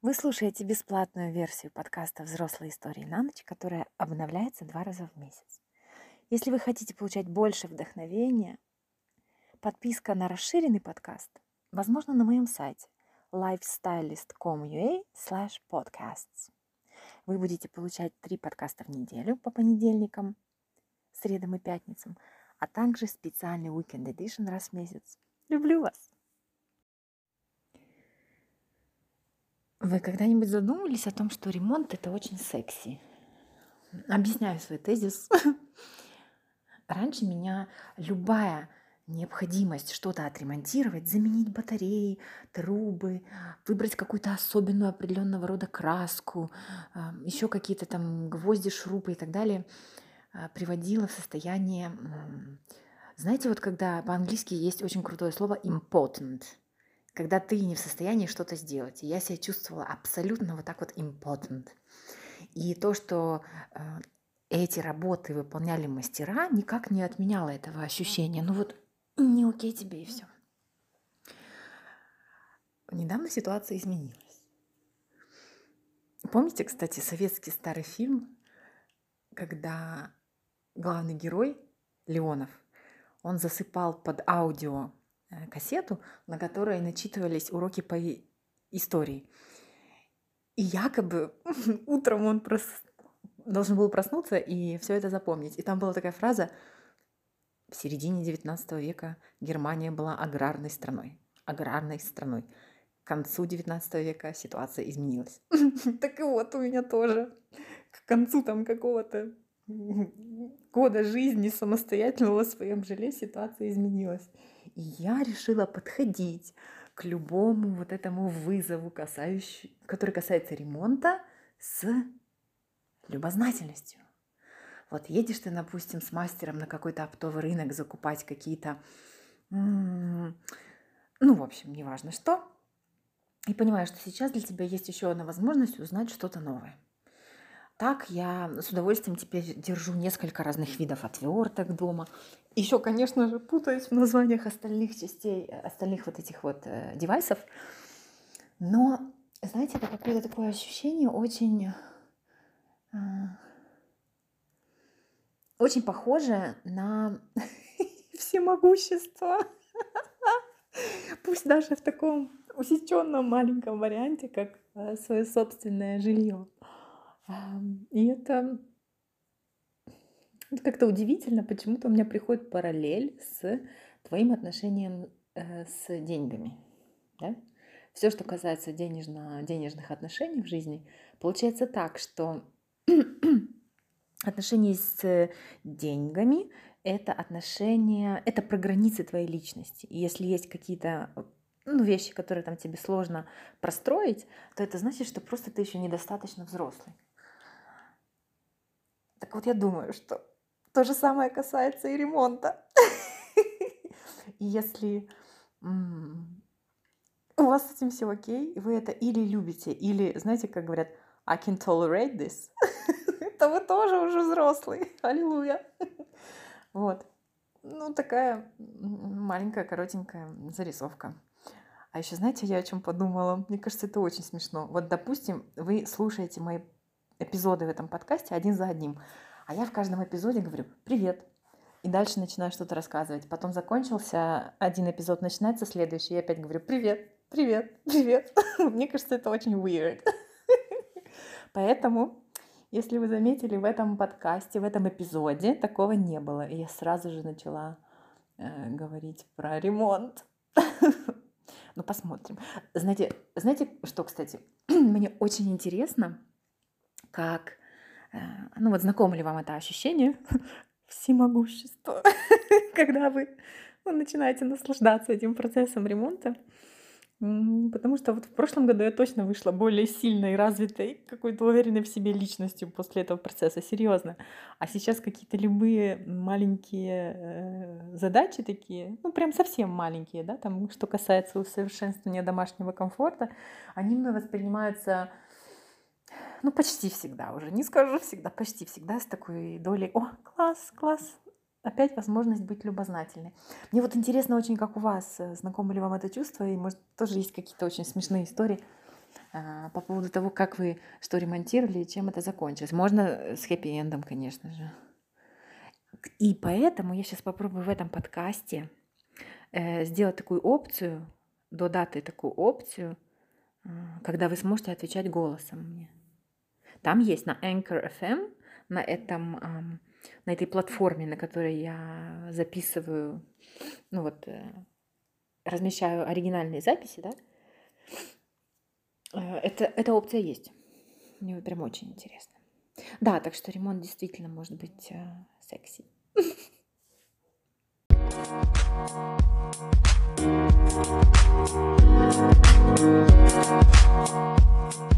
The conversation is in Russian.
Вы слушаете бесплатную версию подкаста «Взрослые истории на ночь», которая обновляется два раза в месяц. Если вы хотите получать больше вдохновения, подписка на расширенный подкаст возможно на моем сайте lifestylist.com.ua slash podcasts. Вы будете получать три подкаста в неделю по понедельникам, средам и пятницам, а также специальный Weekend Edition раз в месяц. Люблю вас! Вы когда-нибудь задумывались о том, что ремонт это очень секси? Объясняю свой тезис. Раньше меня любая необходимость что-то отремонтировать, заменить батареи, трубы, выбрать какую-то особенную определенного рода краску, а, еще какие-то там гвозди, шурупы и так далее, а, приводила в состояние... Знаете, вот когда по-английски есть очень крутое слово impotent – когда ты не в состоянии что-то сделать. И я себя чувствовала абсолютно вот так вот impotent. И то, что э, эти работы выполняли мастера, никак не отменяло этого ощущения. Ну вот не окей тебе и все. Недавно ситуация изменилась. Помните, кстати, советский старый фильм, когда главный герой Леонов, он засыпал под аудио кассету, на которой начитывались уроки по истории. И якобы утром он прос... должен был проснуться и все это запомнить. И там была такая фраза в середине XIX века Германия была аграрной страной. Аграрной страной. К концу XIX века ситуация изменилась. Так и вот у меня тоже. К концу там какого-то года жизни самостоятельного в своем желе ситуация изменилась. Я решила подходить к любому вот этому вызову, касающий, который касается ремонта, с любознательностью. Вот едешь ты, допустим, с мастером на какой-то оптовый рынок закупать какие-то, ну, в общем, неважно что, и понимаешь, что сейчас для тебя есть еще одна возможность узнать что-то новое. Так я с удовольствием теперь держу несколько разных видов отверток дома. Еще, конечно же, путаюсь в названиях остальных частей, э, остальных вот этих вот э, девайсов. Но, знаете, это какое-то такое ощущение очень... Э, очень похоже на всемогущество. Пусть даже в таком усеченном маленьком варианте, как э, свое собственное жилье. И это как-то удивительно, почему-то у меня приходит параллель с твоим отношением э, с деньгами. Да? Все, что касается денежно, денежных отношений в жизни, получается так, что отношения с деньгами это отношения, это про границы твоей личности. И если есть какие-то ну, вещи, которые там тебе сложно простроить, то это значит, что просто ты еще недостаточно взрослый. Так вот я думаю, что то же самое касается и ремонта. Если у вас с этим все окей, вы это или любите, или, знаете, как говорят, I can tolerate this, то вы тоже уже взрослый. Аллилуйя. Вот. Ну, такая маленькая, коротенькая зарисовка. А еще, знаете, я о чем подумала? Мне кажется, это очень смешно. Вот, допустим, вы слушаете мои эпизоды в этом подкасте один за одним. А я в каждом эпизоде говорю «Привет!» И дальше начинаю что-то рассказывать. Потом закончился один эпизод, начинается следующий. Я опять говорю «Привет! Привет! Привет!» Мне кажется, это очень weird. Поэтому, если вы заметили, в этом подкасте, в этом эпизоде такого не было. И я сразу же начала э, говорить про ремонт. Ну, посмотрим. Знаете, знаете, что, кстати, мне очень интересно, как, э, ну вот знакомо ли вам это ощущение всемогущества, когда вы ну, начинаете наслаждаться этим процессом ремонта. Потому что вот в прошлом году я точно вышла более сильной, развитой, какой-то уверенной в себе личностью после этого процесса, серьезно. А сейчас какие-то любые маленькие э, задачи такие, ну прям совсем маленькие, да, там, что касается усовершенствования домашнего комфорта, они мной воспринимаются ну, почти всегда уже, не скажу всегда, почти всегда с такой долей, о, класс, класс, опять возможность быть любознательной. Мне вот интересно очень, как у вас, э, знакомо ли вам это чувство, и, может, тоже есть какие-то очень смешные истории а, по поводу того, как вы что ремонтировали и чем это закончилось. Можно с хэппи-эндом, конечно же. И поэтому я сейчас попробую в этом подкасте э, сделать такую опцию, до даты такую опцию, э, когда вы сможете отвечать голосом мне. Там есть на Anchor FM, на этом, на этой платформе, на которой я записываю, ну вот, э, размещаю оригинальные записи, да, э, это, эта опция есть. Мне прям очень интересно. Да, так что ремонт действительно может быть э, секси. Thank you.